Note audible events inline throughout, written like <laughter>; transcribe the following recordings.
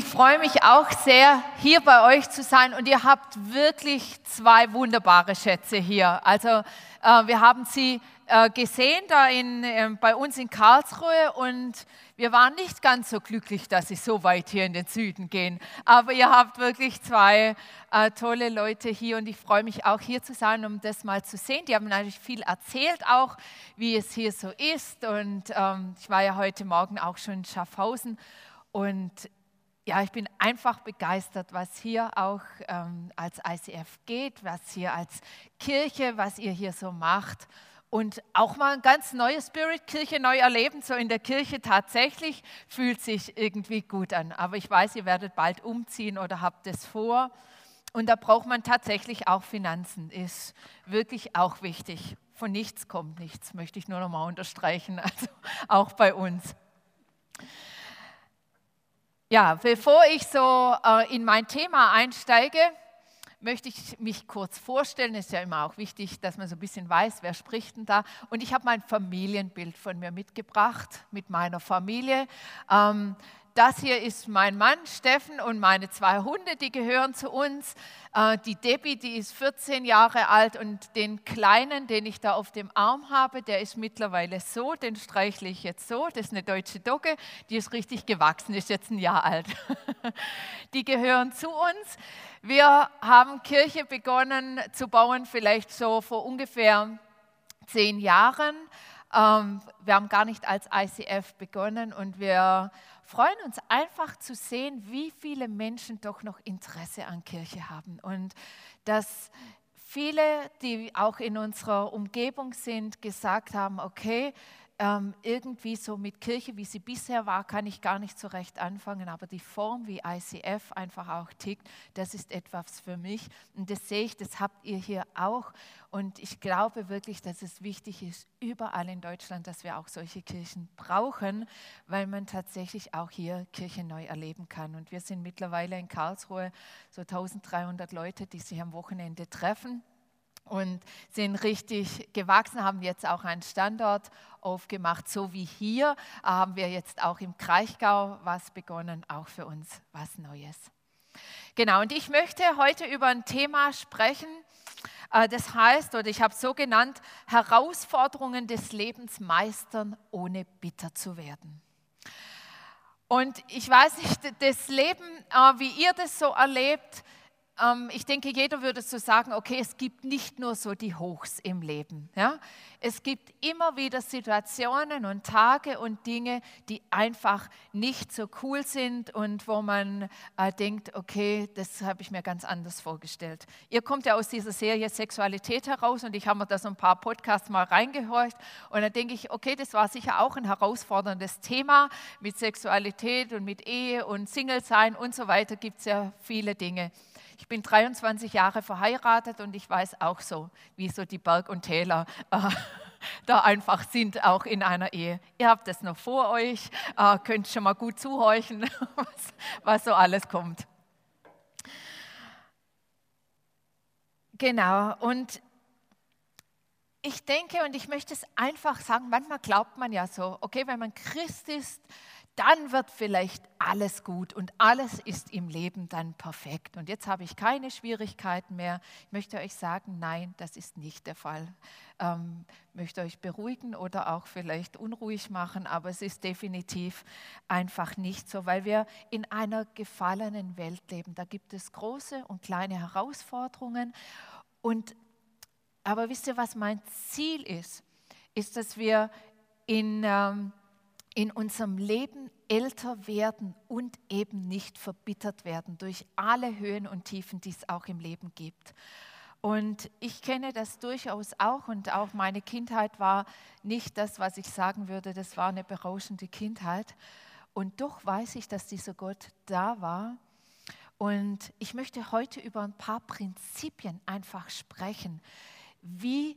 Ich freue mich auch sehr, hier bei euch zu sein und ihr habt wirklich zwei wunderbare Schätze hier. Also äh, wir haben sie äh, gesehen da in, äh, bei uns in Karlsruhe und wir waren nicht ganz so glücklich, dass sie so weit hier in den Süden gehen. Aber ihr habt wirklich zwei äh, tolle Leute hier und ich freue mich auch hier zu sein, um das mal zu sehen. Die haben natürlich viel erzählt auch, wie es hier so ist und ähm, ich war ja heute Morgen auch schon in Schaffhausen und ja, ich bin einfach begeistert, was hier auch ähm, als ICF geht, was hier als Kirche, was ihr hier so macht. Und auch mal ein ganz neues Spirit, Kirche neu erleben, so in der Kirche tatsächlich, fühlt sich irgendwie gut an. Aber ich weiß, ihr werdet bald umziehen oder habt es vor. Und da braucht man tatsächlich auch Finanzen, ist wirklich auch wichtig. Von nichts kommt nichts, möchte ich nur noch mal unterstreichen, <laughs> also auch bei uns. Ja, bevor ich so äh, in mein Thema einsteige, möchte ich mich kurz vorstellen. Ist ja immer auch wichtig, dass man so ein bisschen weiß, wer spricht denn da. Und ich habe mein Familienbild von mir mitgebracht mit meiner Familie. Ähm, das hier ist mein Mann Steffen und meine zwei Hunde, die gehören zu uns. Äh, die Debbie, die ist 14 Jahre alt und den Kleinen, den ich da auf dem Arm habe, der ist mittlerweile so, den streichle ich jetzt so. Das ist eine deutsche Dogge, die ist richtig gewachsen, ist jetzt ein Jahr alt. <laughs> Die gehören zu uns. Wir haben Kirche begonnen zu bauen, vielleicht so vor ungefähr zehn Jahren. Ähm, wir haben gar nicht als ICF begonnen und wir freuen uns einfach zu sehen, wie viele Menschen doch noch Interesse an Kirche haben und dass viele, die auch in unserer Umgebung sind, gesagt haben, okay, ähm, irgendwie so mit Kirche, wie sie bisher war, kann ich gar nicht so recht anfangen, aber die Form, wie ICF einfach auch tickt, das ist etwas für mich. Und das sehe ich, das habt ihr hier auch. Und ich glaube wirklich, dass es wichtig ist, überall in Deutschland, dass wir auch solche Kirchen brauchen, weil man tatsächlich auch hier Kirche neu erleben kann. Und wir sind mittlerweile in Karlsruhe so 1300 Leute, die sich am Wochenende treffen und sind richtig gewachsen, haben jetzt auch einen Standort aufgemacht, so wie hier haben wir jetzt auch im Kraichgau was begonnen, auch für uns was Neues. Genau, und ich möchte heute über ein Thema sprechen, äh, das heißt, oder ich habe es so genannt, Herausforderungen des Lebens meistern, ohne bitter zu werden. Und ich weiß nicht, das Leben, äh, wie ihr das so erlebt, ich denke, jeder würde so sagen, okay, es gibt nicht nur so die Hochs im Leben. Ja? Es gibt immer wieder Situationen und Tage und Dinge, die einfach nicht so cool sind und wo man äh, denkt, okay, das habe ich mir ganz anders vorgestellt. Ihr kommt ja aus dieser Serie Sexualität heraus und ich habe mir da so ein paar Podcasts mal reingehorcht und dann denke ich, okay, das war sicher auch ein herausforderndes Thema mit Sexualität und mit Ehe und Single sein und so weiter gibt es ja viele Dinge. Ich bin 23 Jahre verheiratet und ich weiß auch so, wie so die Berg und Täler äh, <laughs> da einfach sind, auch in einer Ehe. Ihr habt das noch vor euch, äh, könnt schon mal gut zuhorchen, <laughs> was, was so alles kommt. Genau, und ich denke und ich möchte es einfach sagen, manchmal glaubt man ja so, okay, wenn man Christ ist, dann wird vielleicht alles gut und alles ist im Leben dann perfekt. Und jetzt habe ich keine Schwierigkeiten mehr. Ich möchte euch sagen, nein, das ist nicht der Fall. Ähm, möchte euch beruhigen oder auch vielleicht unruhig machen, aber es ist definitiv einfach nicht so, weil wir in einer gefallenen Welt leben. Da gibt es große und kleine Herausforderungen. Und, aber wisst ihr, was mein Ziel ist? Ist, dass wir in... Ähm, in unserem Leben älter werden und eben nicht verbittert werden durch alle Höhen und Tiefen, die es auch im Leben gibt. Und ich kenne das durchaus auch und auch meine Kindheit war nicht das, was ich sagen würde, das war eine berauschende Kindheit. Und doch weiß ich, dass dieser Gott da war. Und ich möchte heute über ein paar Prinzipien einfach sprechen, wie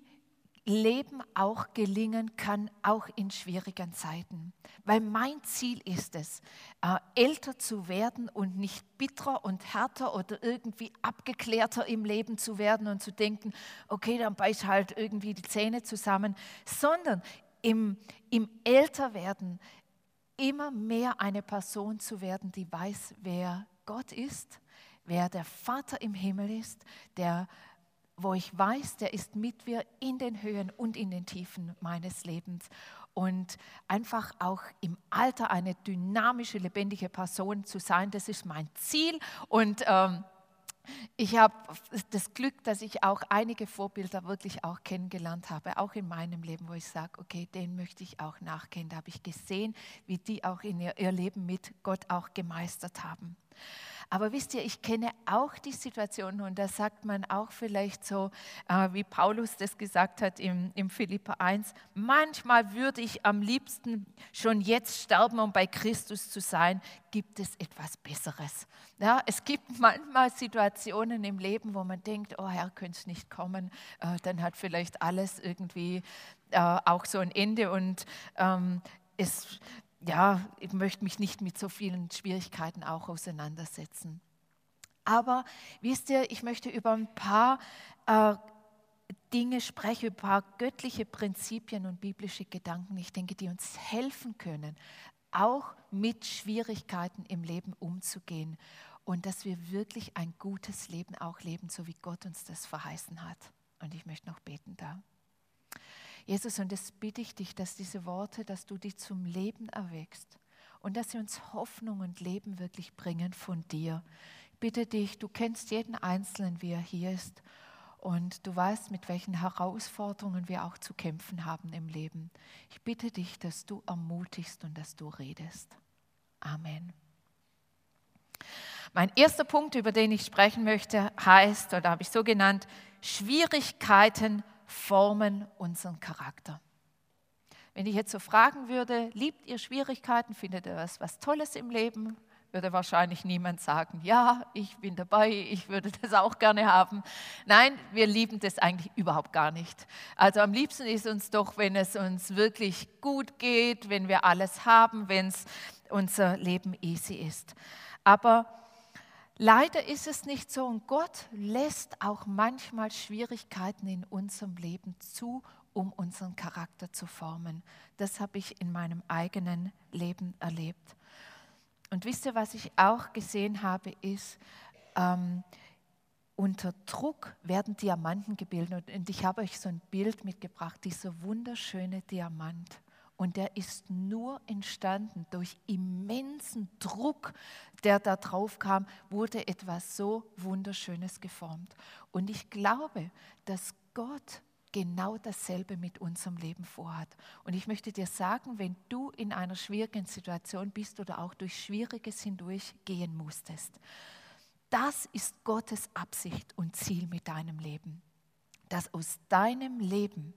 Leben auch gelingen kann, auch in schwierigen Zeiten. Weil mein Ziel ist es, äh, älter zu werden und nicht bitterer und härter oder irgendwie abgeklärter im Leben zu werden und zu denken, okay, dann beiß halt irgendwie die Zähne zusammen, sondern im, im Älterwerden immer mehr eine Person zu werden, die weiß, wer Gott ist, wer der Vater im Himmel ist, der wo ich weiß, der ist mit mir in den Höhen und in den Tiefen meines Lebens. Und einfach auch im Alter eine dynamische, lebendige Person zu sein, das ist mein Ziel. Und ähm, ich habe das Glück, dass ich auch einige Vorbilder wirklich auch kennengelernt habe, auch in meinem Leben, wo ich sage, okay, den möchte ich auch nachkennen. Da habe ich gesehen, wie die auch in ihr, ihr Leben mit Gott auch gemeistert haben. Aber wisst ihr, ich kenne auch die Situation und da sagt man auch vielleicht so, äh, wie Paulus das gesagt hat im, im Philippa 1, manchmal würde ich am liebsten schon jetzt sterben, um bei Christus zu sein. Gibt es etwas Besseres? Ja, es gibt <laughs> manchmal Situationen im Leben, wo man denkt, oh Herr, könnte es nicht kommen. Äh, dann hat vielleicht alles irgendwie äh, auch so ein Ende und ähm, es ja, ich möchte mich nicht mit so vielen Schwierigkeiten auch auseinandersetzen. Aber wisst ihr, ich möchte über ein paar äh, Dinge sprechen, über ein paar göttliche Prinzipien und biblische Gedanken, ich denke, die uns helfen können, auch mit Schwierigkeiten im Leben umzugehen und dass wir wirklich ein gutes Leben auch leben, so wie Gott uns das verheißen hat. Und ich möchte noch beten da. Jesus, und das bitte ich dich, dass diese Worte, dass du die zum Leben erweckst und dass sie uns Hoffnung und Leben wirklich bringen von dir. Ich bitte dich, du kennst jeden Einzelnen, wie er hier ist und du weißt, mit welchen Herausforderungen wir auch zu kämpfen haben im Leben. Ich bitte dich, dass du ermutigst und dass du redest. Amen. Mein erster Punkt, über den ich sprechen möchte, heißt, oder habe ich so genannt, Schwierigkeiten formen unseren Charakter. Wenn ich jetzt so fragen würde, liebt ihr Schwierigkeiten, findet ihr was, was Tolles im Leben, würde wahrscheinlich niemand sagen, ja, ich bin dabei, ich würde <laughs> das auch gerne haben. Nein, wir lieben das eigentlich überhaupt gar nicht. Also am liebsten ist uns doch, wenn es uns wirklich gut geht, wenn wir alles haben, wenn es unser Leben easy ist. Aber Leider ist es nicht so und Gott lässt auch manchmal Schwierigkeiten in unserem Leben zu, um unseren Charakter zu formen. Das habe ich in meinem eigenen Leben erlebt. Und wisst ihr, was ich auch gesehen habe, ist, ähm, unter Druck werden Diamanten gebildet. Und ich habe euch so ein Bild mitgebracht, dieser wunderschöne Diamant. Und der ist nur entstanden durch immensen Druck, der da drauf kam, wurde etwas so Wunderschönes geformt. Und ich glaube, dass Gott genau dasselbe mit unserem Leben vorhat. Und ich möchte dir sagen, wenn du in einer schwierigen Situation bist oder auch durch Schwieriges hindurch gehen musstest, das ist Gottes Absicht und Ziel mit deinem Leben. Dass aus deinem Leben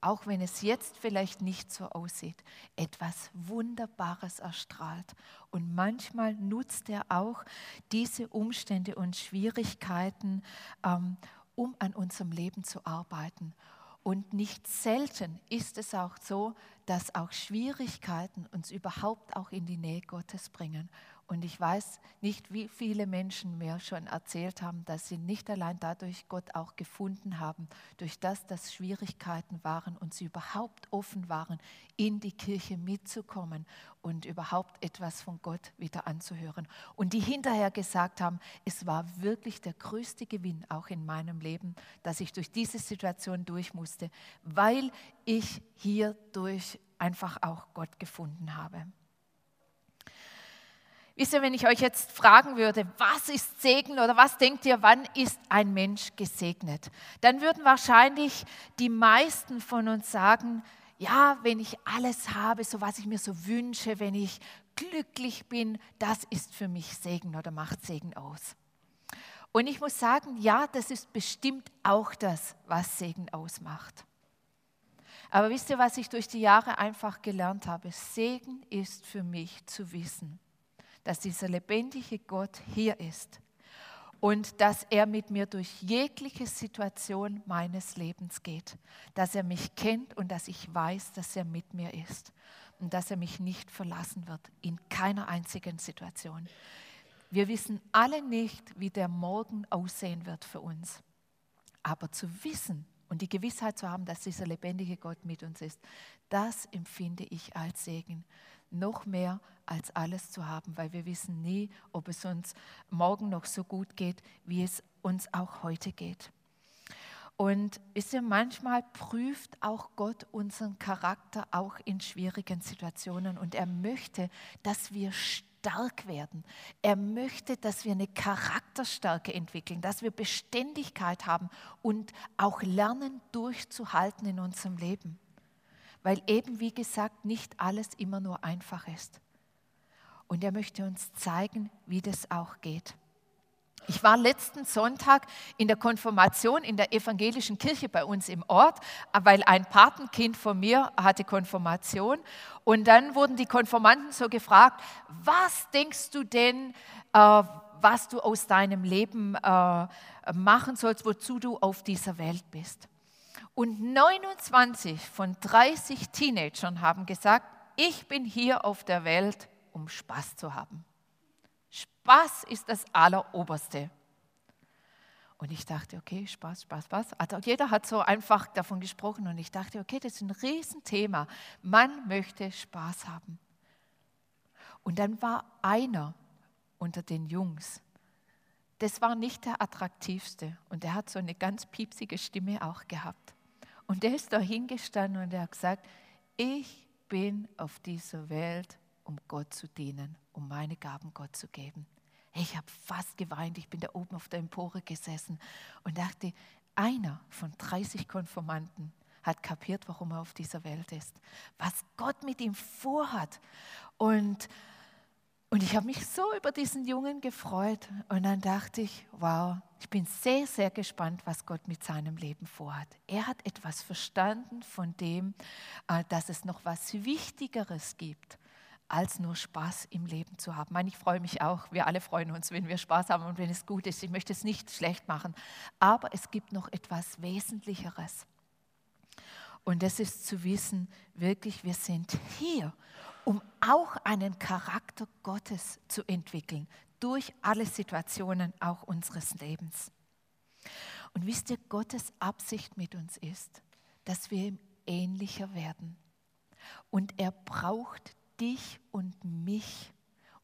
auch wenn es jetzt vielleicht nicht so aussieht, etwas Wunderbares erstrahlt. Und manchmal nutzt er auch diese Umstände und Schwierigkeiten, ähm, um an unserem Leben zu arbeiten. Und nicht selten ist es auch so, dass auch Schwierigkeiten uns überhaupt auch in die Nähe Gottes bringen. Und ich weiß nicht, wie viele Menschen mir schon erzählt haben, dass sie nicht allein dadurch Gott auch gefunden haben, durch das, dass Schwierigkeiten waren und sie überhaupt offen waren, in die Kirche mitzukommen und überhaupt etwas von Gott wieder anzuhören. Und die hinterher gesagt haben, es war wirklich der größte Gewinn auch in meinem Leben, dass ich durch diese Situation durch musste, weil ich hier durch einfach auch Gott gefunden habe. Wisst ihr, wenn ich euch jetzt fragen würde, was ist Segen oder was denkt ihr, wann ist ein Mensch gesegnet? Dann würden wahrscheinlich die meisten von uns sagen, ja, wenn ich alles habe, so was ich mir so wünsche, wenn ich glücklich bin, das ist für mich Segen oder macht Segen aus. Und ich muss sagen, ja, das ist bestimmt auch das, was Segen ausmacht. Aber wisst ihr, was ich durch die Jahre einfach gelernt habe? Segen ist für mich zu wissen, dass dieser lebendige Gott hier ist und dass er mit mir durch jegliche Situation meines Lebens geht, dass er mich kennt und dass ich weiß, dass er mit mir ist und dass er mich nicht verlassen wird in keiner einzigen Situation. Wir wissen alle nicht, wie der Morgen aussehen wird für uns, aber zu wissen und die Gewissheit zu haben, dass dieser lebendige Gott mit uns ist, das empfinde ich als Segen noch mehr als alles zu haben, weil wir wissen nie, ob es uns morgen noch so gut geht, wie es uns auch heute geht. Und ist ja manchmal prüft auch Gott unseren Charakter auch in schwierigen Situationen und er möchte, dass wir stark werden. Er möchte, dass wir eine Charakterstärke entwickeln, dass wir Beständigkeit haben und auch lernen durchzuhalten in unserem Leben. Weil eben, wie gesagt, nicht alles immer nur einfach ist. Und er möchte uns zeigen, wie das auch geht. Ich war letzten Sonntag in der Konfirmation in der evangelischen Kirche bei uns im Ort, weil ein Patenkind von mir hatte Konfirmation. Und dann wurden die Konformanten so gefragt, was denkst du denn, äh, was du aus deinem Leben äh, machen sollst, wozu du auf dieser Welt bist? Und 29 von 30 Teenagern haben gesagt, ich bin hier auf der Welt, um Spaß zu haben. Spaß ist das Alleroberste. Und ich dachte, okay, Spaß, Spaß, Spaß. Also jeder hat so einfach davon gesprochen und ich dachte, okay, das ist ein Riesenthema. Man möchte Spaß haben. Und dann war einer unter den Jungs, das war nicht der attraktivste und der hat so eine ganz piepsige Stimme auch gehabt. Und der ist da hingestanden und er hat gesagt, ich bin auf dieser Welt, um Gott zu dienen, um meine Gaben Gott zu geben. Ich habe fast geweint, ich bin da oben auf der Empore gesessen und dachte, einer von 30 Konformanten hat kapiert, warum er auf dieser Welt ist, was Gott mit ihm vorhat. Und, und ich habe mich so über diesen Jungen gefreut und dann dachte ich, wow, ich bin sehr, sehr gespannt, was Gott mit seinem Leben vorhat. Er hat etwas verstanden von dem, äh, dass es noch was Wichtigeres gibt als nur Spaß im Leben zu haben. Ich, meine, ich freue mich auch, wir alle freuen uns, wenn wir Spaß haben und wenn es gut ist. Ich möchte es nicht schlecht machen, aber es gibt noch etwas Wesentlicheres. Und das ist zu wissen, wirklich, wir sind hier, um auch einen Charakter Gottes zu entwickeln, durch alle Situationen auch unseres Lebens. Und wisst ihr, Gottes Absicht mit uns ist, dass wir ihm ähnlicher werden. Und er braucht dich und mich,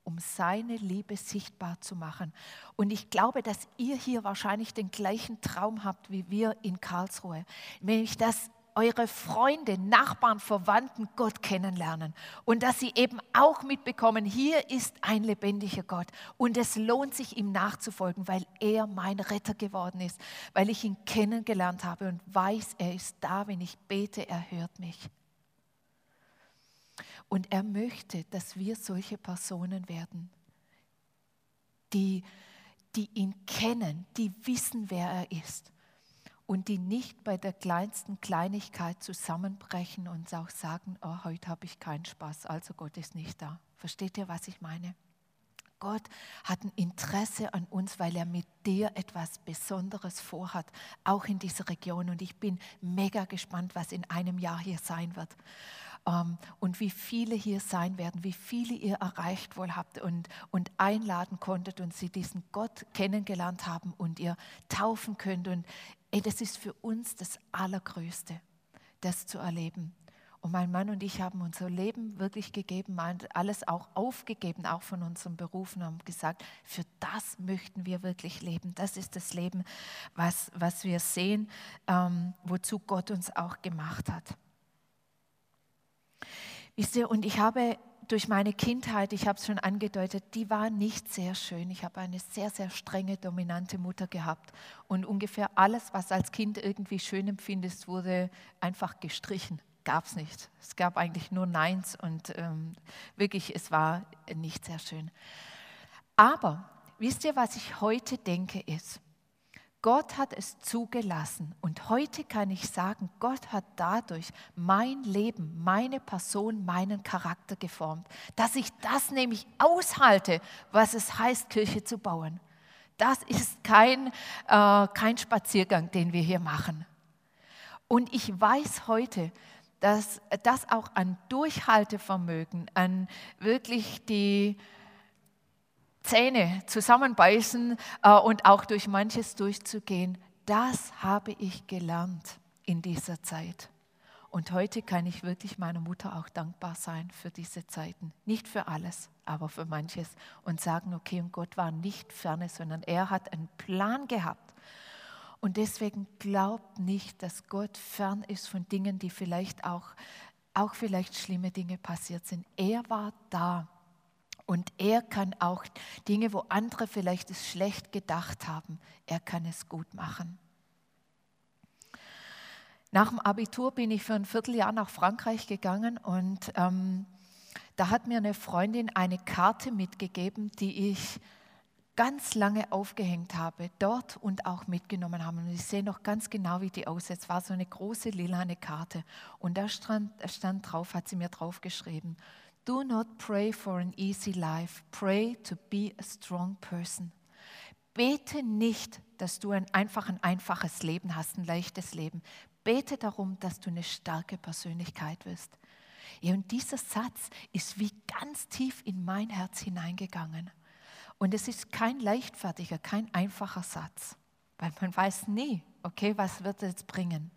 um seine Liebe sichtbar zu machen. Und ich glaube, dass ihr hier wahrscheinlich den gleichen Traum habt wie wir in Karlsruhe, nämlich dass eure Freunde, Nachbarn, Verwandten Gott kennenlernen und dass sie eben auch mitbekommen, hier ist ein lebendiger Gott und es lohnt sich ihm nachzufolgen, weil er mein Retter geworden ist, weil ich ihn kennengelernt habe und weiß, er ist da, wenn ich bete, er hört mich. Und er möchte, dass wir solche Personen werden, die, die ihn kennen, die wissen, wer er ist und die nicht bei der kleinsten Kleinigkeit zusammenbrechen und auch sagen, oh, heute habe ich keinen Spaß, also Gott ist nicht da. Versteht ihr, was ich meine? Gott hat ein Interesse an uns, weil er mit dir etwas Besonderes vorhat, auch in dieser Region. Und ich bin mega gespannt, was in einem Jahr hier sein wird. Ähm, und wie viele hier sein werden, wie viele ihr erreicht wohl habt und, und einladen konntet und sie diesen Gott kennengelernt haben und ihr taufen könnt. Und ey, das ist für uns das Allergrößte, das zu erleben. Und mein Mann und ich haben unser Leben wirklich gegeben, alles auch aufgegeben, auch von unserem Berufen, haben gesagt, für das möchten wir wirklich leben. Das ist das Leben, was, was wir sehen, ähm, wozu Gott uns auch gemacht hat. Wisst ihr, und ich habe durch meine Kindheit, ich habe es schon angedeutet, die war nicht sehr schön. Ich habe eine sehr, sehr strenge, dominante Mutter gehabt. Und ungefähr alles, was als Kind irgendwie schön empfindest, wurde einfach gestrichen. Gab es nicht. Es gab eigentlich nur Neins und ähm, wirklich, es war nicht sehr schön. Aber wisst ihr, was ich heute denke, ist, Gott hat es zugelassen und heute kann ich sagen, Gott hat dadurch mein Leben, meine Person, meinen Charakter geformt, dass ich das nämlich aushalte, was es heißt, Kirche zu bauen. Das ist kein, äh, kein Spaziergang, den wir hier machen. Und ich weiß heute, dass das auch an Durchhaltevermögen, an wirklich die, Zähne zusammenbeißen äh, und auch durch manches durchzugehen, das habe ich gelernt in dieser Zeit. Und heute kann ich wirklich meiner Mutter auch dankbar sein für diese Zeiten. Nicht für alles, aber für manches. Und sagen, okay, und Gott war nicht ferne, sondern er hat einen Plan gehabt. Und deswegen glaubt nicht, dass Gott fern ist von Dingen, die vielleicht auch, auch vielleicht schlimme Dinge passiert sind. Er war da. Und er kann auch Dinge, wo andere vielleicht es schlecht gedacht haben, er kann es gut machen. Nach dem Abitur bin ich für ein Vierteljahr nach Frankreich gegangen und ähm, da hat mir eine Freundin eine Karte mitgegeben, die ich ganz lange aufgehängt habe, dort und auch mitgenommen habe. Und ich sehe noch ganz genau, wie die aussieht. Es war so eine große lilane Karte. Und da stand, stand drauf, hat sie mir drauf geschrieben, Do not pray for an easy life. Pray to be a strong person. Bete nicht, dass du ein einfach ein einfaches Leben hast, ein leichtes Leben bete darum, dass du eine starke Persönlichkeit wirst. Ja, und dieser Satz ist wie ganz tief in mein Herz hineingegangen. Und es ist kein leichtfertiger, kein einfacher Satz, weil man weiß nie, okay, was wird es jetzt bringen.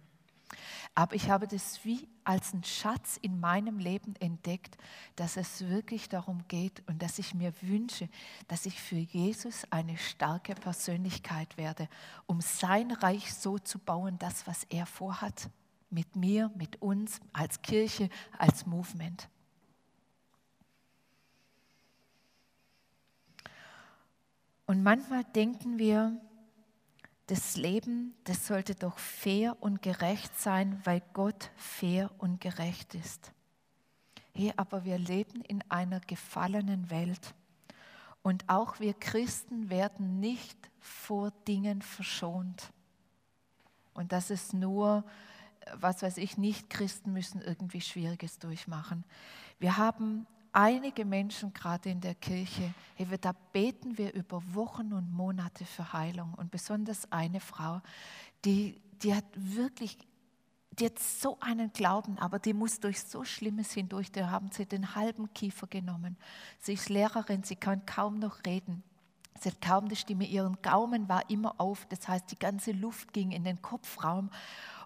Aber ich habe das wie als einen Schatz in meinem Leben entdeckt, dass es wirklich darum geht und dass ich mir wünsche, dass ich für Jesus eine starke Persönlichkeit werde, um sein Reich so zu bauen, das, was er vorhat, mit mir, mit uns, als Kirche, als Movement. Und manchmal denken wir, das Leben, das sollte doch fair und gerecht sein, weil Gott fair und gerecht ist. Hey, aber wir leben in einer gefallenen Welt. Und auch wir Christen werden nicht vor Dingen verschont. Und das ist nur, was weiß ich, nicht Christen müssen irgendwie Schwieriges durchmachen. Wir haben einige Menschen gerade in der Kirche, hey, da beten wir über Wochen und Monate für Heilung. Und besonders eine Frau, die, die hat wirklich, die hat so einen Glauben, aber die muss durch so Schlimmes hindurch. Da haben sie den halben Kiefer genommen. Sie ist Lehrerin, sie kann kaum noch reden. Sie hat kaum die Stimme, ihren Gaumen war immer auf, das heißt, die ganze Luft ging in den Kopfraum.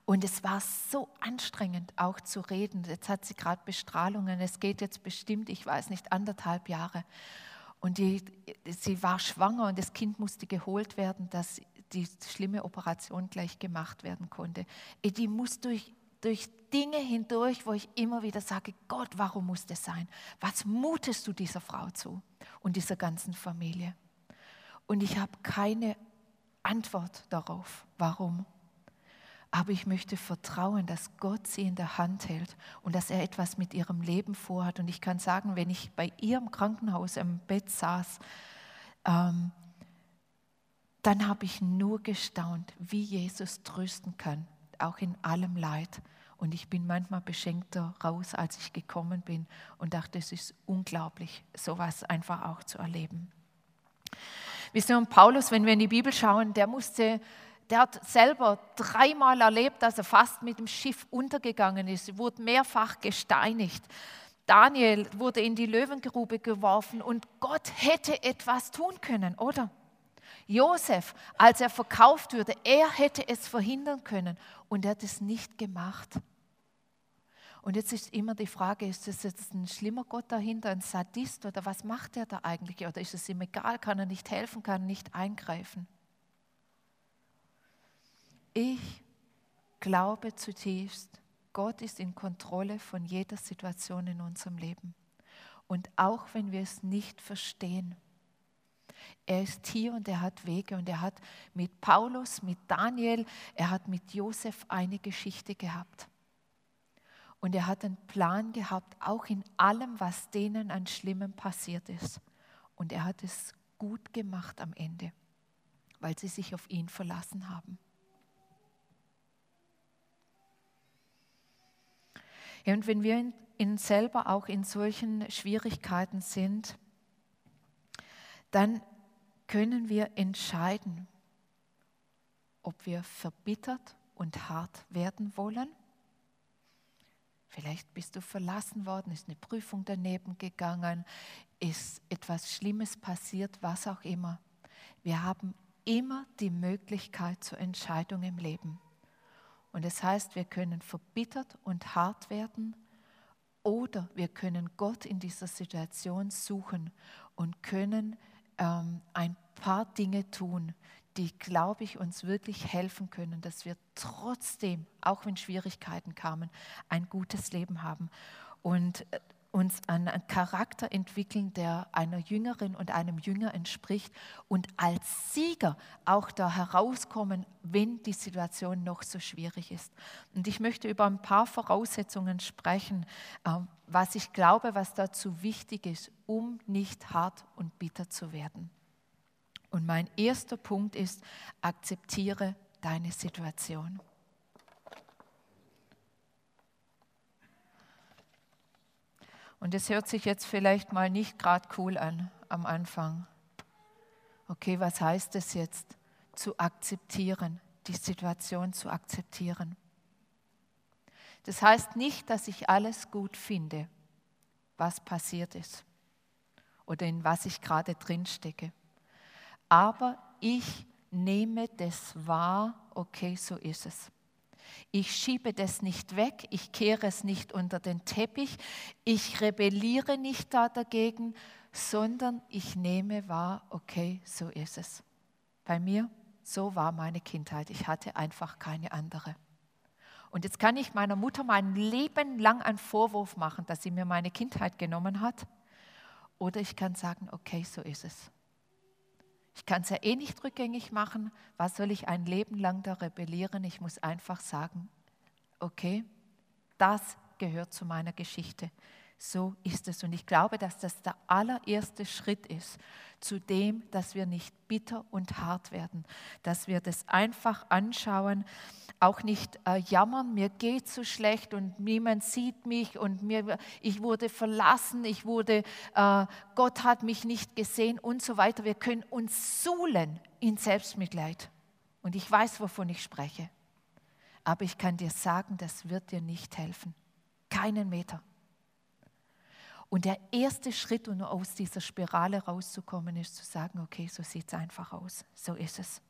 Und es war so anstrengend auch zu reden. Jetzt hat sie gerade Bestrahlungen. Es geht jetzt bestimmt, ich weiß nicht, anderthalb Jahre. Und die, sie war schwanger und das Kind musste geholt werden, dass die schlimme Operation gleich gemacht werden konnte. Die muss durch, durch Dinge hindurch, wo ich immer wieder sage, Gott, warum muss das sein? Was mutest du dieser Frau zu und dieser ganzen Familie? Und ich habe keine Antwort darauf, warum. Aber ich möchte vertrauen, dass Gott sie in der Hand hält und dass er etwas mit ihrem Leben vorhat. Und ich kann sagen, wenn ich bei ihr im Krankenhaus im Bett saß, ähm, dann habe ich nur gestaunt, wie Jesus trösten kann, auch in allem Leid. Und ich bin manchmal beschenkter raus, als ich gekommen bin und dachte, es ist unglaublich, sowas einfach auch zu erleben. Wir und Paulus, wenn wir in die Bibel schauen, der musste der hat selber dreimal erlebt, dass er fast mit dem Schiff untergegangen ist, er wurde mehrfach gesteinigt. Daniel wurde in die Löwengrube geworfen und Gott hätte etwas tun können, oder? Josef, als er verkauft wurde, er hätte es verhindern können und er hat es nicht gemacht. Und jetzt ist immer die Frage, ist das jetzt ein schlimmer Gott dahinter, ein Sadist oder was macht er da eigentlich? Oder ist es ihm egal, kann er nicht helfen, kann er nicht eingreifen? Ich glaube zutiefst, Gott ist in Kontrolle von jeder Situation in unserem Leben. Und auch wenn wir es nicht verstehen, er ist hier und er hat Wege und er hat mit Paulus, mit Daniel, er hat mit Josef eine Geschichte gehabt. Und er hat einen Plan gehabt, auch in allem, was denen an Schlimmem passiert ist. Und er hat es gut gemacht am Ende, weil sie sich auf ihn verlassen haben. Und wenn wir in, in selber auch in solchen Schwierigkeiten sind, dann können wir entscheiden, ob wir verbittert und hart werden wollen. Vielleicht bist du verlassen worden, ist eine Prüfung daneben gegangen, ist etwas Schlimmes passiert, was auch immer. Wir haben immer die Möglichkeit zur Entscheidung im Leben. Und das heißt, wir können verbittert und hart werden oder wir können Gott in dieser Situation suchen und können ähm, ein paar Dinge tun, die, glaube ich, uns wirklich helfen können, dass wir trotzdem, auch wenn Schwierigkeiten kamen, ein gutes Leben haben. Und äh, uns einen Charakter entwickeln, der einer Jüngerin und einem Jünger entspricht und als Sieger auch da herauskommen, wenn die Situation noch so schwierig ist. Und ich möchte über ein paar Voraussetzungen sprechen, ähm, was ich glaube, was dazu wichtig ist, um nicht hart und bitter zu werden. Und mein erster Punkt ist, akzeptiere deine Situation. Und es hört sich jetzt vielleicht mal nicht gerade cool an am Anfang. Okay, was heißt es jetzt? Zu akzeptieren, die Situation zu akzeptieren. Das heißt nicht, dass ich alles gut finde, was passiert ist oder in was ich gerade drin stecke. Aber ich nehme das wahr, okay, so ist es. Ich schiebe das nicht weg, ich kehre es nicht unter den Teppich, ich rebelliere nicht da dagegen, sondern ich nehme wahr, okay, so ist es. Bei mir, so war meine Kindheit. Ich hatte einfach keine andere. Und jetzt kann ich meiner Mutter mein Leben lang einen Vorwurf machen, dass sie mir meine Kindheit genommen hat. Oder ich kann sagen, okay, so ist es. Ich kann es ja eh nicht rückgängig machen. Was soll ich ein Leben lang da rebellieren? Ich muss einfach sagen, okay, das gehört zu meiner Geschichte. So ist es. Und ich glaube, dass das der allererste Schritt ist zu dem, dass wir nicht bitter und hart werden, dass wir das einfach anschauen, auch nicht äh, jammern, mir geht so schlecht und niemand sieht mich und mir, ich wurde verlassen, ich wurde, äh, Gott hat mich nicht gesehen und so weiter. Wir können uns suhlen in Selbstmitleid. Und ich weiß, wovon ich spreche. Aber ich kann dir sagen, das wird dir nicht helfen. Keinen Meter. Und der erste Schritt, um aus dieser Spirale rauszukommen, ist zu sagen, okay, so sieht es einfach aus. So ist es.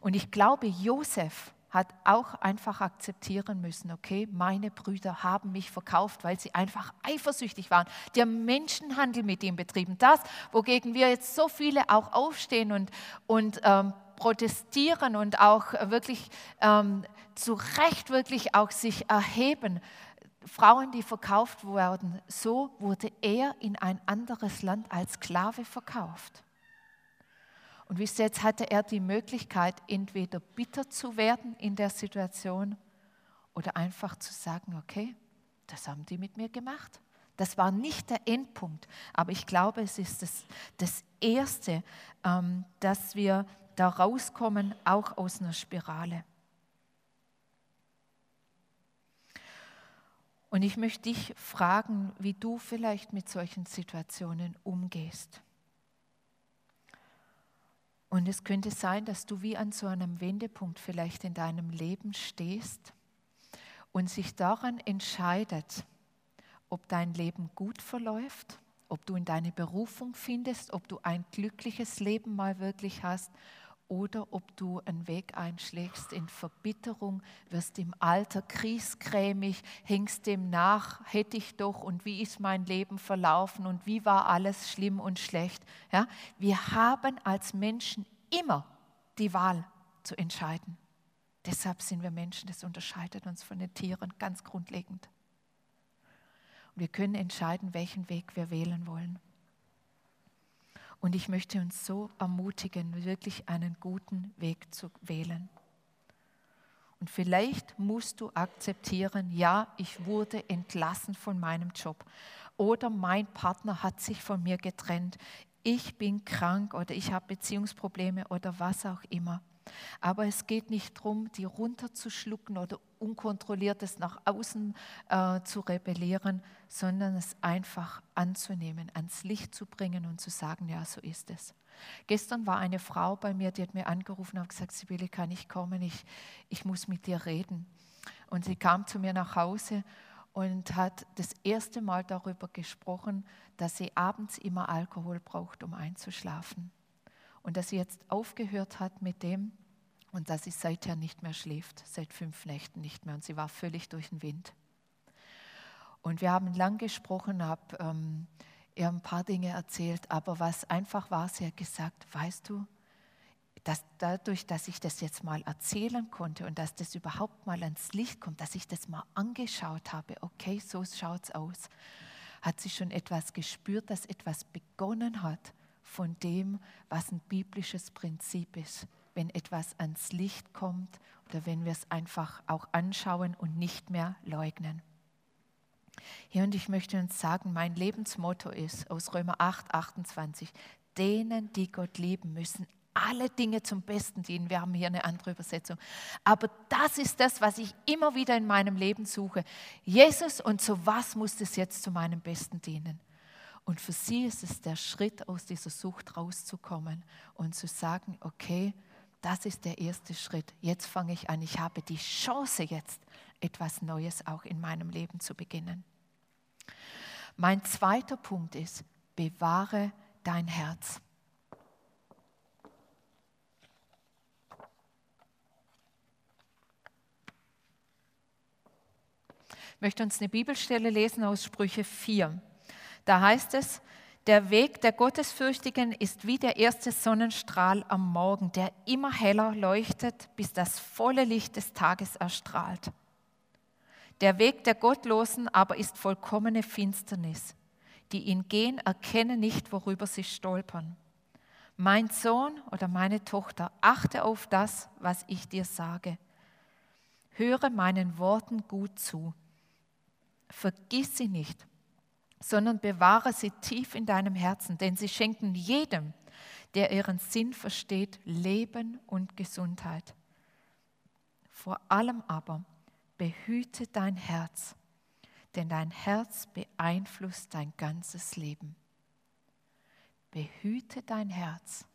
Und ich glaube, Josef hat auch einfach akzeptieren müssen, okay, meine Brüder haben mich verkauft, weil sie einfach eifersüchtig waren. Haben Menschenhandel mit ihm betrieben. Das, wogegen wir jetzt so viele auch aufstehen und, und ähm, protestieren und auch wirklich ähm, zu Recht wirklich auch sich erheben, Frauen, die verkauft wurden, so wurde er in ein anderes Land als Sklave verkauft. Und wisst ihr, jetzt hatte er die Möglichkeit, entweder bitter zu werden in der Situation oder einfach zu sagen, okay, das haben die mit mir gemacht. Das war nicht der Endpunkt, aber ich glaube, es ist das, das Erste, ähm, dass wir da rauskommen, auch aus einer Spirale. Und ich möchte dich fragen, wie du vielleicht mit solchen Situationen umgehst. Und es könnte sein, dass du wie an so einem Wendepunkt vielleicht in deinem Leben stehst und sich daran entscheidet, ob dein Leben gut verläuft, ob du in deine Berufung findest, ob du ein glückliches Leben mal wirklich hast oder ob du einen Weg einschlägst in Verbitterung, wirst im Alter kriesgrämig, hängst dem nach, hätte ich doch und wie ist mein Leben verlaufen und wie war alles schlimm und schlecht. Ja? Wir haben als Menschen immer die Wahl zu entscheiden. Deshalb sind wir Menschen, das unterscheidet uns von den Tieren ganz grundlegend. Und wir können entscheiden, welchen Weg wir wählen wollen. Und ich möchte uns so ermutigen, wirklich einen guten Weg zu wählen. Und vielleicht musst du akzeptieren, ja, ich wurde entlassen von meinem Job oder mein Partner hat sich von mir getrennt, ich bin krank oder ich habe Beziehungsprobleme oder was auch immer. Aber es geht nicht darum, die runterzuschlucken oder unkontrolliertes nach außen äh, zu rebellieren, sondern es einfach anzunehmen, ans Licht zu bringen und zu sagen, ja, so ist es. Gestern war eine Frau bei mir, die hat mir angerufen und gesagt, Sibylle, kann ich kommen? Ich, ich muss mit dir reden. Und sie kam zu mir nach Hause und hat das erste Mal darüber gesprochen, dass sie abends immer Alkohol braucht, um einzuschlafen und dass sie jetzt aufgehört hat mit dem und dass sie seither nicht mehr schläft, seit fünf Nächten nicht mehr und sie war völlig durch den Wind. Und wir haben lang gesprochen, habe ähm, ihr ein paar Dinge erzählt, aber was einfach war, sie hat gesagt, weißt du, dass dadurch, dass ich das jetzt mal erzählen konnte und dass das überhaupt mal ans Licht kommt, dass ich das mal angeschaut habe, okay, so schaut es aus, hat sie schon etwas gespürt, dass etwas begonnen hat von dem, was ein biblisches Prinzip ist, wenn etwas ans Licht kommt oder wenn wir es einfach auch anschauen und nicht mehr leugnen. Hier und ich möchte uns sagen, mein Lebensmotto ist aus Römer 8, 28, denen, die Gott lieben, müssen alle Dinge zum Besten dienen. Wir haben hier eine andere Übersetzung. Aber das ist das, was ich immer wieder in meinem Leben suche. Jesus, und zu was muss es jetzt zu meinem Besten dienen? Und für sie ist es der Schritt, aus dieser Sucht rauszukommen und zu sagen, okay, das ist der erste Schritt. Jetzt fange ich an. Ich habe die Chance jetzt, etwas Neues auch in meinem Leben zu beginnen. Mein zweiter Punkt ist, bewahre dein Herz. Ich möchte uns eine Bibelstelle lesen aus Sprüche 4. Da heißt es, der Weg der Gottesfürchtigen ist wie der erste Sonnenstrahl am Morgen, der immer heller leuchtet, bis das volle Licht des Tages erstrahlt. Der Weg der Gottlosen aber ist vollkommene Finsternis. Die ihn gehen, erkennen nicht, worüber sie stolpern. Mein Sohn oder meine Tochter, achte auf das, was ich dir sage. Höre meinen Worten gut zu vergiss sie nicht, sondern bewahre sie tief in deinem Herzen, denn sie schenken jedem, der ihren Sinn versteht, Leben und Gesundheit. Vor allem aber behüte dein Herz, denn dein Herz beeinflusst dein ganzes Leben. Behüte dein Herz,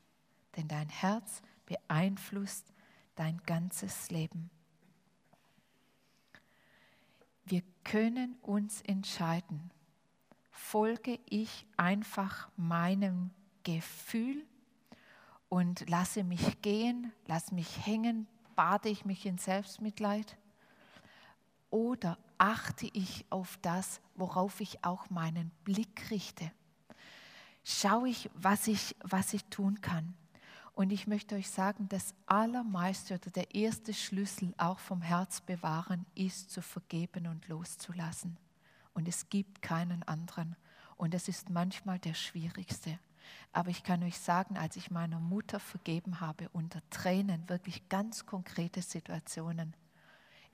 denn dein Herz beeinflusst dein ganzes Leben. Wir können uns entscheiden, folge ich einfach meinem Gefühl und lasse mich gehen, lasse mich hängen, bade ich mich in Selbstmitleid oder achte ich auf das, worauf ich auch meinen Blick richte? Schaue ich, was ich, was ich tun kann? Und ich möchte euch sagen, das Allermeiste oder der erste Schlüssel auch vom Herz bewahren ist zu vergeben und loszulassen. Und es gibt keinen anderen. Und es ist manchmal der schwierigste. Aber ich kann euch sagen, als ich meiner Mutter vergeben habe, unter Tränen, wirklich ganz konkrete Situationen,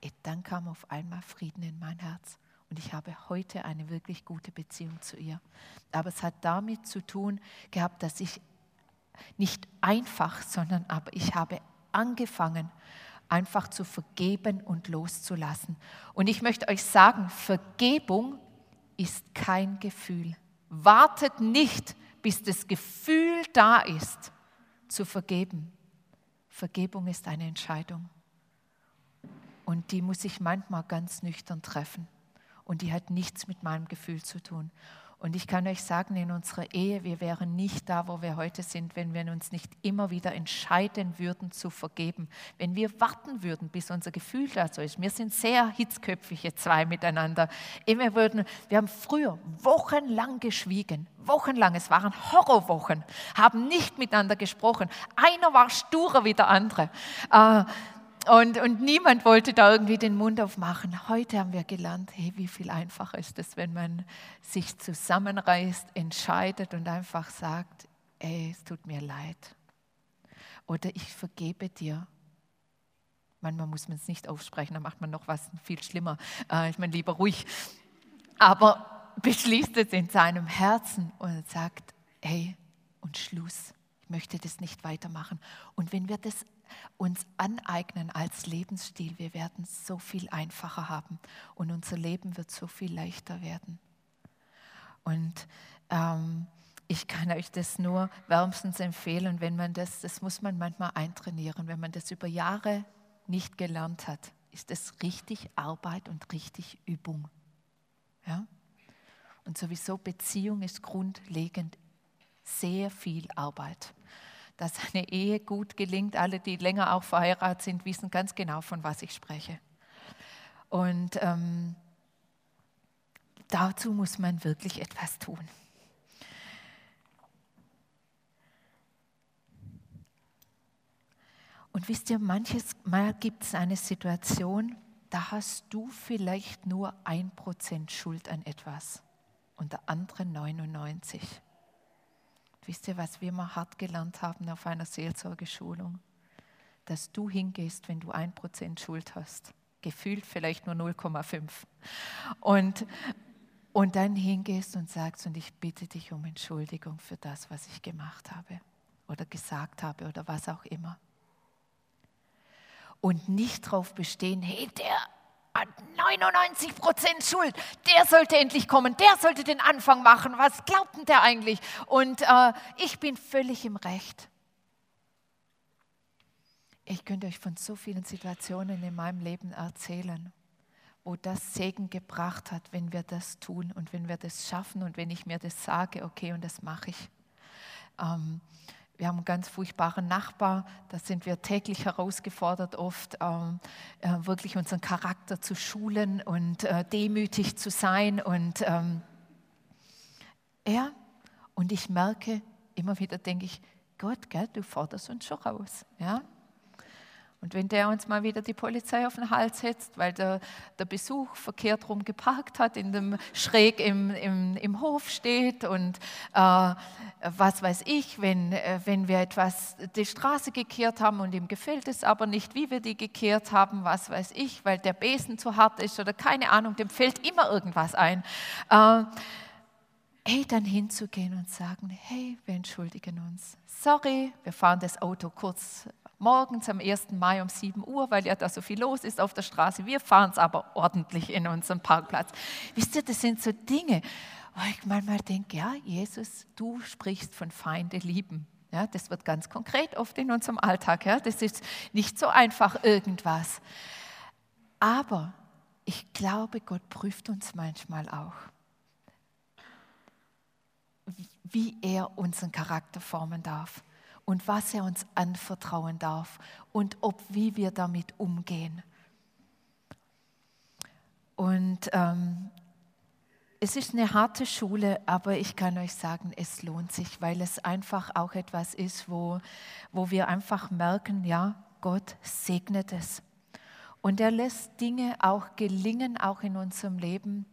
eh, dann kam auf einmal Frieden in mein Herz. Und ich habe heute eine wirklich gute Beziehung zu ihr. Aber es hat damit zu tun gehabt, dass ich nicht einfach, sondern aber ich habe angefangen, einfach zu vergeben und loszulassen. Und ich möchte euch sagen, Vergebung ist kein Gefühl. Wartet nicht, bis das Gefühl da ist, zu vergeben. Vergebung ist eine Entscheidung. Und die muss ich manchmal ganz nüchtern treffen. Und die hat nichts mit meinem Gefühl zu tun. Und ich kann euch sagen, in unserer Ehe, wir wären nicht da, wo wir heute sind, wenn wir uns nicht immer wieder entscheiden würden zu vergeben. Wenn wir warten würden, bis unser Gefühl da so ist. Wir sind sehr hitzköpfige zwei miteinander. Wir, würden, wir haben früher wochenlang geschwiegen. Wochenlang, es waren Horrorwochen, haben nicht miteinander gesprochen. Einer war sturer wie der andere. Äh, und, und niemand wollte da irgendwie den Mund aufmachen. Heute haben wir gelernt, hey, wie viel einfacher ist es, wenn man sich zusammenreißt, entscheidet und einfach sagt, ey, es tut mir leid. Oder ich vergebe dir. Manchmal muss man es nicht aufsprechen, dann macht man noch was viel schlimmer. Äh, ich meine, lieber ruhig. Aber beschließt es in seinem Herzen und sagt, hey, und Schluss. Ich möchte das nicht weitermachen. Und wenn wir das uns aneignen als Lebensstil, wir werden so viel einfacher haben und unser Leben wird so viel leichter werden. Und ähm, ich kann euch das nur wärmstens empfehlen, wenn man das, das muss man manchmal eintrainieren, wenn man das über Jahre nicht gelernt hat, ist das richtig Arbeit und richtig Übung. Ja? Und sowieso Beziehung ist grundlegend sehr viel Arbeit. Dass eine Ehe gut gelingt. Alle, die länger auch verheiratet sind, wissen ganz genau, von was ich spreche. Und ähm, dazu muss man wirklich etwas tun. Und wisst ihr, manches Mal gibt es eine Situation, da hast du vielleicht nur ein Prozent Schuld an etwas und der andere 99. Wisst ihr, was wir mal hart gelernt haben auf einer Seelsorgeschulung? Dass du hingehst, wenn du ein Prozent Schuld hast. Gefühlt vielleicht nur 0,5. Und, und dann hingehst und sagst, und ich bitte dich um Entschuldigung für das, was ich gemacht habe oder gesagt habe oder was auch immer und nicht darauf bestehen, hey, der 99 Prozent Schuld, der sollte endlich kommen, der sollte den Anfang machen, was glaubt denn der eigentlich? Und äh, ich bin völlig im Recht. Ich könnte euch von so vielen Situationen in meinem Leben erzählen, wo das Segen gebracht hat, wenn wir das tun und wenn wir das schaffen und wenn ich mir das sage, okay, und das mache ich. Ähm, wir haben einen ganz furchtbaren Nachbar, da sind wir täglich herausgefordert, oft ähm, äh, wirklich unseren Charakter zu schulen und äh, demütig zu sein. Und ähm, er und ich merke, immer wieder denke ich, Gott, gell, du forderst uns schon raus. Ja? Und wenn der uns mal wieder die Polizei auf den Hals setzt, weil der, der Besuch verkehrt rum geparkt hat, in dem schräg im, im, im Hof steht und äh, was weiß ich, wenn, äh, wenn wir etwas die Straße gekehrt haben und ihm gefällt es aber nicht, wie wir die gekehrt haben, was weiß ich, weil der Besen zu hart ist oder keine Ahnung, dem fällt immer irgendwas ein. Äh, hey, dann hinzugehen und sagen, hey, wir entschuldigen uns. Sorry, wir fahren das Auto kurz morgens am 1. Mai um 7 Uhr, weil ja da so viel los ist auf der Straße. Wir fahren es aber ordentlich in unserem Parkplatz. Wisst ihr, das sind so Dinge, wo ich manchmal denke, ja, Jesus, du sprichst von Feinde lieben. Ja, das wird ganz konkret oft in unserem Alltag. Ja, das ist nicht so einfach irgendwas. Aber ich glaube, Gott prüft uns manchmal auch, wie er unseren Charakter formen darf und was er uns anvertrauen darf und ob wie wir damit umgehen. Und ähm, es ist eine harte Schule, aber ich kann euch sagen, es lohnt sich, weil es einfach auch etwas ist, wo, wo wir einfach merken, ja, Gott segnet es. Und er lässt Dinge auch gelingen, auch in unserem Leben,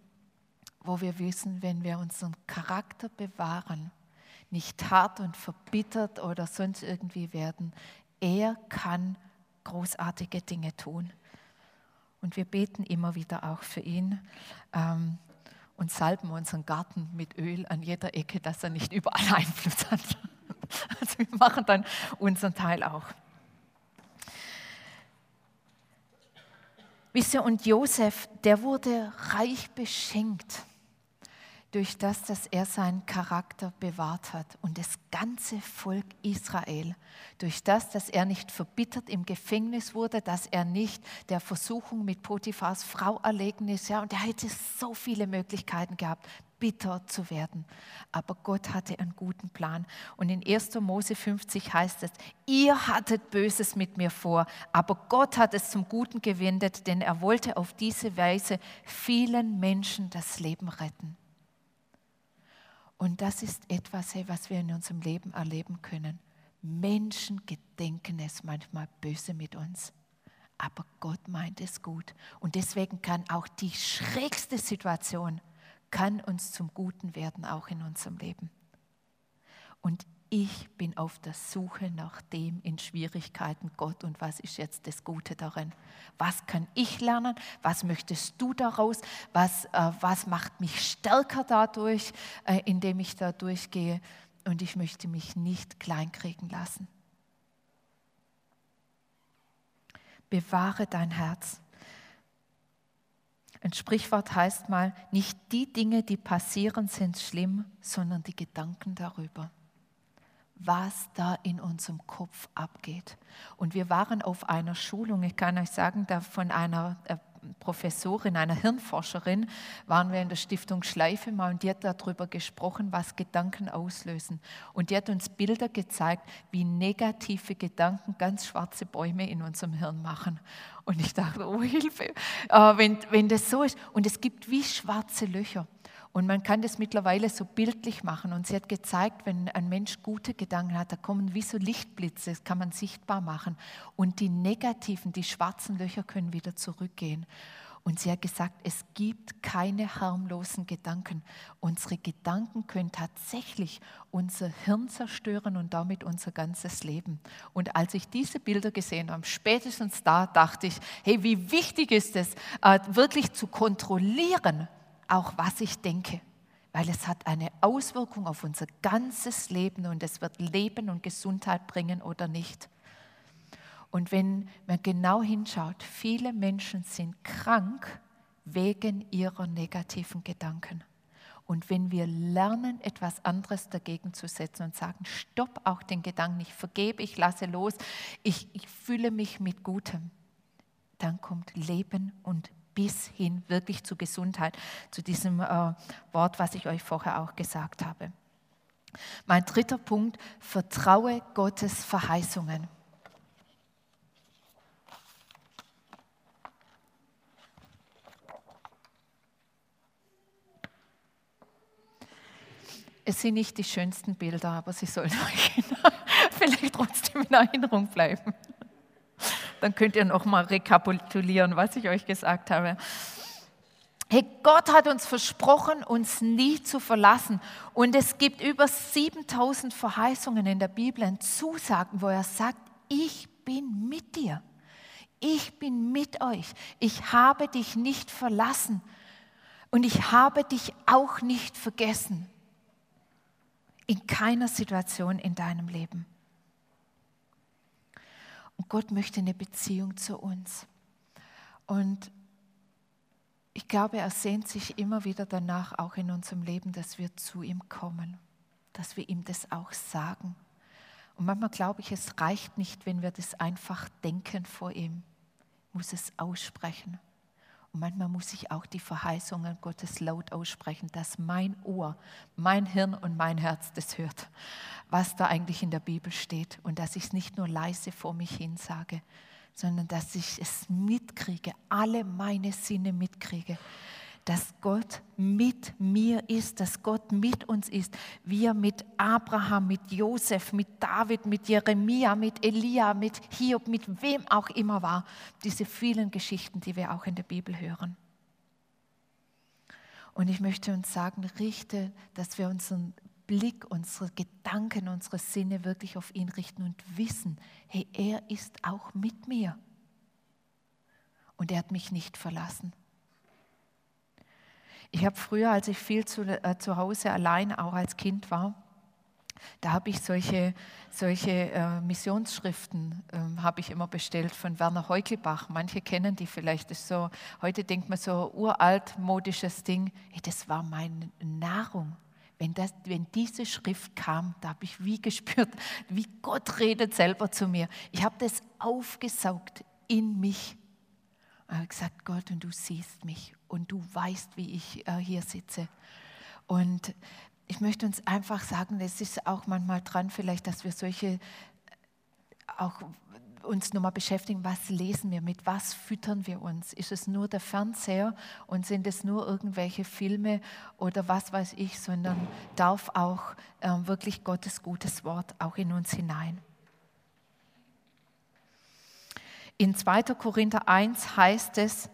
wo wir wissen, wenn wir unseren Charakter bewahren, nicht hart und verbittert oder sonst irgendwie werden. Er kann großartige Dinge tun. Und wir beten immer wieder auch für ihn ähm, und salben unseren Garten mit Öl an jeder Ecke, dass er nicht überall <laughs> Einfluss hat. Also wir machen dann unseren Teil auch. Wisst ihr, und Josef, der wurde reich beschenkt durch das, dass er seinen Charakter bewahrt hat und das ganze Volk Israel, durch das, dass er nicht verbittert im Gefängnis wurde, dass er nicht der Versuchung mit Potiphars Frau erlegen ist, ja, und er hätte so viele Möglichkeiten gehabt, bitter zu werden. Aber Gott hatte einen guten Plan. Und in 1. Mose 50 heißt es, ihr hattet Böses mit mir vor, aber Gott hat es zum Guten gewendet, denn er wollte auf diese Weise vielen Menschen das Leben retten. Und das ist etwas, hey, was wir in unserem Leben erleben können. Menschen gedenken es manchmal böse mit uns, aber Gott meint es gut. Und deswegen kann auch die schrägste Situation kann uns zum Guten werden, auch in unserem Leben. Und ich bin auf der Suche nach dem in Schwierigkeiten Gott und was ist jetzt das Gute darin? Was kann ich lernen? Was möchtest du daraus? Was, äh, was macht mich stärker dadurch, äh, indem ich da durchgehe? Und ich möchte mich nicht kleinkriegen lassen. Bewahre dein Herz. Ein Sprichwort heißt mal, nicht die Dinge, die passieren, sind schlimm, sondern die Gedanken darüber was da in unserem Kopf abgeht. Und wir waren auf einer Schulung, ich kann euch sagen, da von einer, äh, Professorin, einer Hirnforscherin, waren wir in der Stiftung Schleife mal und die hat darüber gesprochen, was Gedanken auslösen. Und die hat uns Bilder gezeigt, wie negative Gedanken ganz schwarze Bäume in unserem Hirn machen. Und ich dachte, oh Hilfe, äh, wenn, wenn das so ist. Und es gibt wie schwarze Löcher. Und man kann das mittlerweile so bildlich machen. Und sie hat gezeigt, wenn ein Mensch gute Gedanken hat, da kommen wie so Lichtblitze, das kann man sichtbar machen. Und die negativen, die schwarzen Löcher können wieder zurückgehen. Und sie hat gesagt, es gibt keine harmlosen Gedanken. Unsere Gedanken können tatsächlich unser Hirn zerstören und damit unser ganzes Leben. Und als ich diese Bilder gesehen habe, spätestens da dachte ich, hey, wie wichtig ist es, äh, wirklich zu kontrollieren, auch was ich denke, weil es hat eine Auswirkung auf unser ganzes Leben und es wird Leben und Gesundheit bringen oder nicht. Und wenn man genau hinschaut, viele Menschen sind krank wegen ihrer negativen Gedanken. Und wenn wir lernen, etwas anderes dagegen zu setzen und sagen, stopp auch den Gedanken, ich vergebe, ich lasse los, ich, ich fühle mich mit Gutem, dann kommt Leben und bis hin wirklich zu Gesundheit, zu diesem äh, Wort, was ich euch vorher auch gesagt habe. Mein dritter Punkt, vertraue Gottes Verheißungen. Es sind nicht die schönsten Bilder, aber sie sollen <laughs> euch vielleicht trotzdem in Erinnerung bleiben dann könnt ihr noch mal rekapitulieren, was ich euch gesagt habe. Hey, Gott hat uns versprochen, uns nie zu verlassen. Und es gibt über 7000 Verheißungen in der Bibel, ein Zusagen, wo er sagt, ich bin mit dir. Ich bin mit euch. Ich habe dich nicht verlassen. Und ich habe dich auch nicht vergessen. In keiner Situation in deinem Leben. Und Gott möchte eine Beziehung zu uns. Und ich glaube, er sehnt sich immer wieder danach, auch in unserem Leben, dass wir zu ihm kommen, dass wir ihm das auch sagen. Und manchmal glaube ich, es reicht nicht, wenn wir das einfach denken vor ihm, ich muss es aussprechen. Und manchmal muss ich auch die Verheißungen Gottes laut aussprechen, dass mein Ohr, mein Hirn und mein Herz das hört, was da eigentlich in der Bibel steht. Und dass ich es nicht nur leise vor mich hin sage, sondern dass ich es mitkriege, alle meine Sinne mitkriege dass Gott mit mir ist, dass Gott mit uns ist, wie er mit Abraham, mit Josef, mit David, mit Jeremia, mit Elia, mit Hiob, mit wem auch immer war. Diese vielen Geschichten, die wir auch in der Bibel hören. Und ich möchte uns sagen, richte, dass wir unseren Blick, unsere Gedanken, unsere Sinne wirklich auf ihn richten und wissen, hey, er ist auch mit mir. Und er hat mich nicht verlassen. Ich habe früher, als ich viel zu, äh, zu Hause allein auch als Kind war, da habe ich solche, solche äh, Missionsschriften äh, habe ich immer bestellt von Werner Heukelbach. Manche kennen die vielleicht. Das so, heute denkt man so uralt modisches Ding. Hey, das war meine Nahrung. Wenn, das, wenn diese Schrift kam, da habe ich wie <laughs> gespürt, wie Gott redet selber zu mir. Ich habe das aufgesaugt in mich. Ich habe gesagt, Gott, und du siehst mich und du weißt, wie ich äh, hier sitze. Und ich möchte uns einfach sagen, es ist auch manchmal dran, vielleicht, dass wir solche äh, auch uns nochmal beschäftigen, was lesen wir, mit was füttern wir uns? Ist es nur der Fernseher und sind es nur irgendwelche Filme oder was weiß ich, sondern darf auch äh, wirklich Gottes gutes Wort auch in uns hinein. In 2. Korinther 1 heißt es,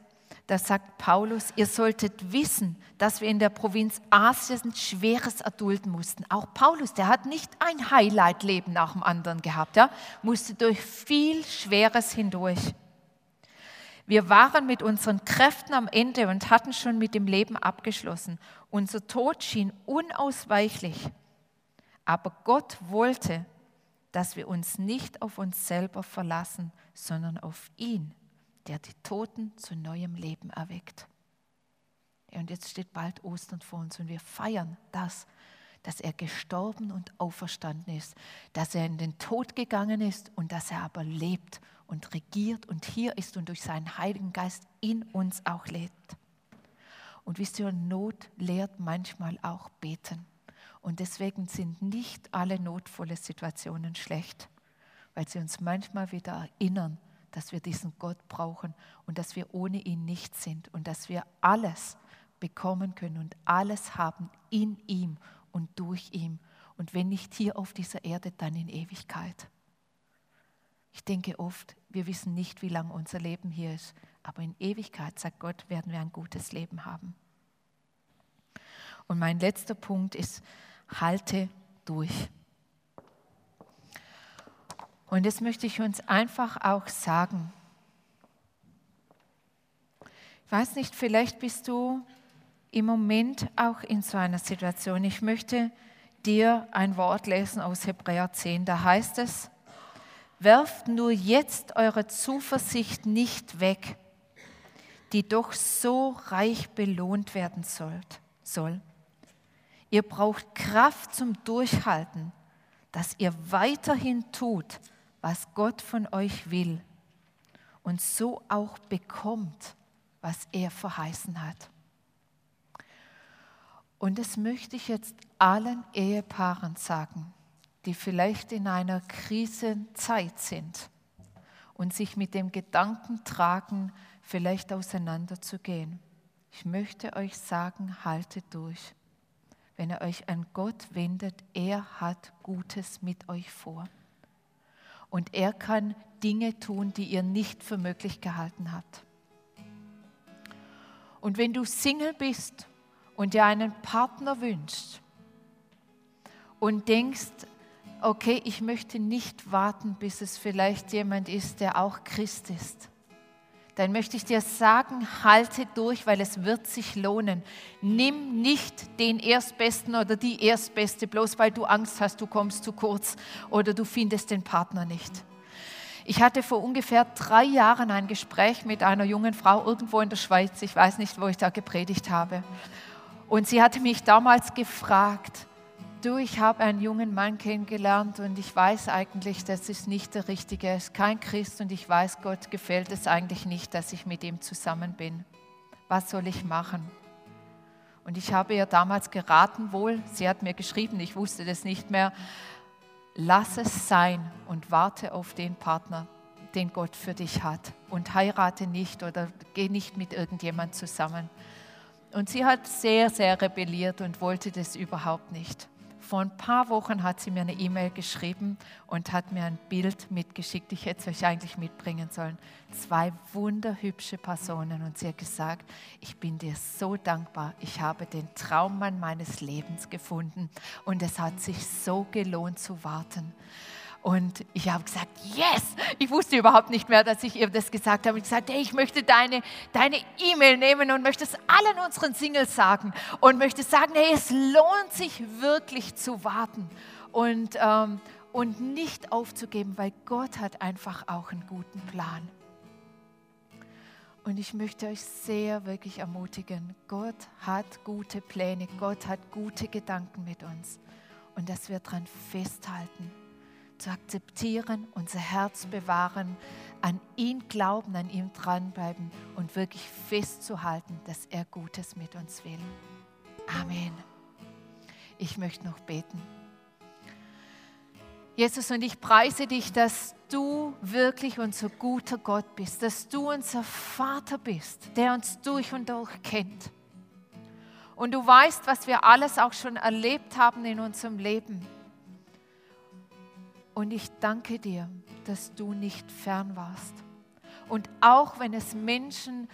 da sagt Paulus, ihr solltet wissen, dass wir in der Provinz Asien Schweres erdulden mussten. Auch Paulus, der hat nicht ein Highlight-Leben nach dem anderen gehabt, ja? musste durch viel Schweres hindurch. Wir waren mit unseren Kräften am Ende und hatten schon mit dem Leben abgeschlossen. Unser Tod schien unausweichlich. Aber Gott wollte, dass wir uns nicht auf uns selber verlassen, sondern auf ihn der die Toten zu neuem Leben erweckt. Und jetzt steht bald Ostern vor uns und wir feiern das, dass er gestorben und auferstanden ist, dass er in den Tod gegangen ist und dass er aber lebt und regiert und hier ist und durch seinen Heiligen Geist in uns auch lebt. Und wisst ihr, Not lehrt manchmal auch beten. Und deswegen sind nicht alle notvolle Situationen schlecht, weil sie uns manchmal wieder erinnern, dass wir diesen Gott brauchen und dass wir ohne ihn nichts sind und dass wir alles bekommen können und alles haben in ihm und durch ihn. Und wenn nicht hier auf dieser Erde, dann in Ewigkeit. Ich denke oft, wir wissen nicht, wie lang unser Leben hier ist, aber in Ewigkeit, sagt Gott, werden wir ein gutes Leben haben. Und mein letzter Punkt ist, halte durch. Und das möchte ich uns einfach auch sagen. Ich weiß nicht, vielleicht bist du im Moment auch in so einer Situation. Ich möchte dir ein Wort lesen aus Hebräer 10. Da heißt es, werft nur jetzt eure Zuversicht nicht weg, die doch so reich belohnt werden soll. Ihr braucht Kraft zum Durchhalten, dass ihr weiterhin tut, was Gott von euch will und so auch bekommt, was er verheißen hat. Und das möchte ich jetzt allen Ehepaaren sagen, die vielleicht in einer Krisenzeit sind und sich mit dem Gedanken tragen, vielleicht auseinanderzugehen. Ich möchte euch sagen, haltet durch. Wenn ihr euch an Gott wendet, er hat Gutes mit euch vor. Und er kann Dinge tun, die ihr nicht für möglich gehalten habt. Und wenn du Single bist und dir einen Partner wünschst und denkst, okay, ich möchte nicht warten, bis es vielleicht jemand ist, der auch Christ ist, dann möchte ich dir sagen, halte durch, weil es wird sich lohnen. Nimm nicht den Erstbesten oder die Erstbeste, bloß weil du Angst hast, du kommst zu kurz oder du findest den Partner nicht. Ich hatte vor ungefähr drei Jahren ein Gespräch mit einer jungen Frau irgendwo in der Schweiz. Ich weiß nicht, wo ich da gepredigt habe. Und sie hatte mich damals gefragt, du, ich habe einen jungen Mann kennengelernt und ich weiß eigentlich, das ist nicht der Richtige, er ist kein Christ und ich weiß, Gott gefällt es eigentlich nicht, dass ich mit ihm zusammen bin. Was soll ich machen? Und ich habe ihr damals geraten, wohl, sie hat mir geschrieben, ich wusste das nicht mehr, lass es sein und warte auf den Partner, den Gott für dich hat und heirate nicht oder geh nicht mit irgendjemand zusammen. Und sie hat sehr, sehr rebelliert und wollte das überhaupt nicht. Vor ein paar Wochen hat sie mir eine E-Mail geschrieben und hat mir ein Bild mitgeschickt. Ich hätte es euch eigentlich mitbringen sollen. Zwei wunderhübsche Personen und sie hat gesagt, ich bin dir so dankbar. Ich habe den Traummann meines Lebens gefunden und es hat sich so gelohnt zu warten. Und ich habe gesagt, yes! Ich wusste überhaupt nicht mehr, dass ich ihr das gesagt habe. Ich gesagt, hey, ich möchte deine deine E-Mail nehmen und möchte es allen unseren Singles sagen und möchte sagen, hey, es lohnt sich wirklich zu warten und, ähm, und nicht aufzugeben, weil Gott hat einfach auch einen guten Plan. Und ich möchte euch sehr wirklich ermutigen, Gott hat gute Pläne, Gott hat gute Gedanken mit uns und dass wir daran festhalten zu akzeptieren, unser Herz bewahren, an ihn glauben, an ihm dranbleiben und wirklich festzuhalten, dass er Gutes mit uns will. Amen. Ich möchte noch beten. Jesus, und ich preise dich, dass du wirklich unser guter Gott bist, dass du unser Vater bist, der uns durch und durch kennt. Und du weißt, was wir alles auch schon erlebt haben in unserem Leben und ich danke dir, dass du nicht fern warst. Und auch wenn es Menschen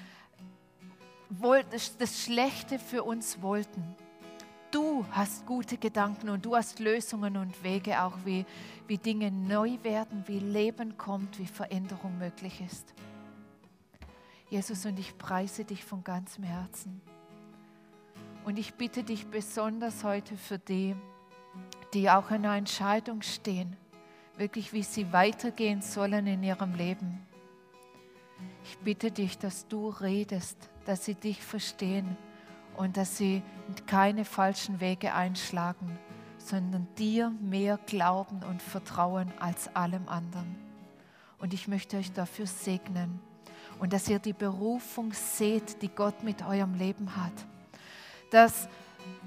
das Schlechte für uns wollten, du hast gute Gedanken und du hast Lösungen und Wege, auch wie, wie Dinge neu werden, wie Leben kommt, wie Veränderung möglich ist. Jesus, und ich preise dich von ganzem Herzen. Und ich bitte dich besonders heute für die, die auch in einer Entscheidung stehen wirklich, wie sie weitergehen sollen in ihrem Leben. Ich bitte dich, dass du redest, dass sie dich verstehen und dass sie keine falschen Wege einschlagen, sondern dir mehr glauben und vertrauen als allem anderen. Und ich möchte euch dafür segnen und dass ihr die Berufung seht, die Gott mit eurem Leben hat. Dass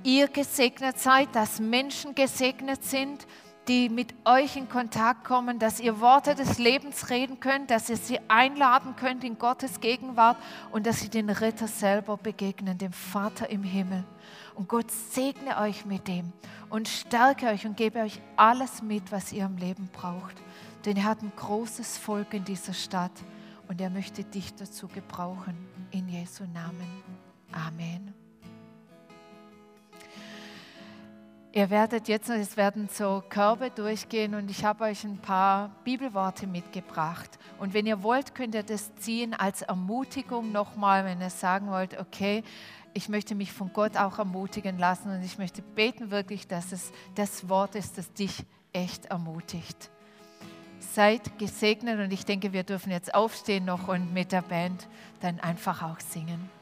ihr gesegnet seid, dass Menschen gesegnet sind, die mit euch in Kontakt kommen, dass ihr Worte des Lebens reden könnt, dass ihr sie einladen könnt in Gottes Gegenwart und dass sie den Ritter selber begegnen, dem Vater im Himmel. Und Gott segne euch mit dem und stärke euch und gebe euch alles mit, was ihr im Leben braucht. Denn er hat ein großes Volk in dieser Stadt und er möchte dich dazu gebrauchen. In Jesu Namen. Amen. Ihr werdet jetzt, es werden so Körbe durchgehen und ich habe euch ein paar Bibelworte mitgebracht. Und wenn ihr wollt, könnt ihr das ziehen als Ermutigung nochmal, wenn ihr sagen wollt, okay, ich möchte mich von Gott auch ermutigen lassen und ich möchte beten wirklich, dass es das Wort ist, das dich echt ermutigt. Seid gesegnet und ich denke, wir dürfen jetzt aufstehen noch und mit der Band dann einfach auch singen.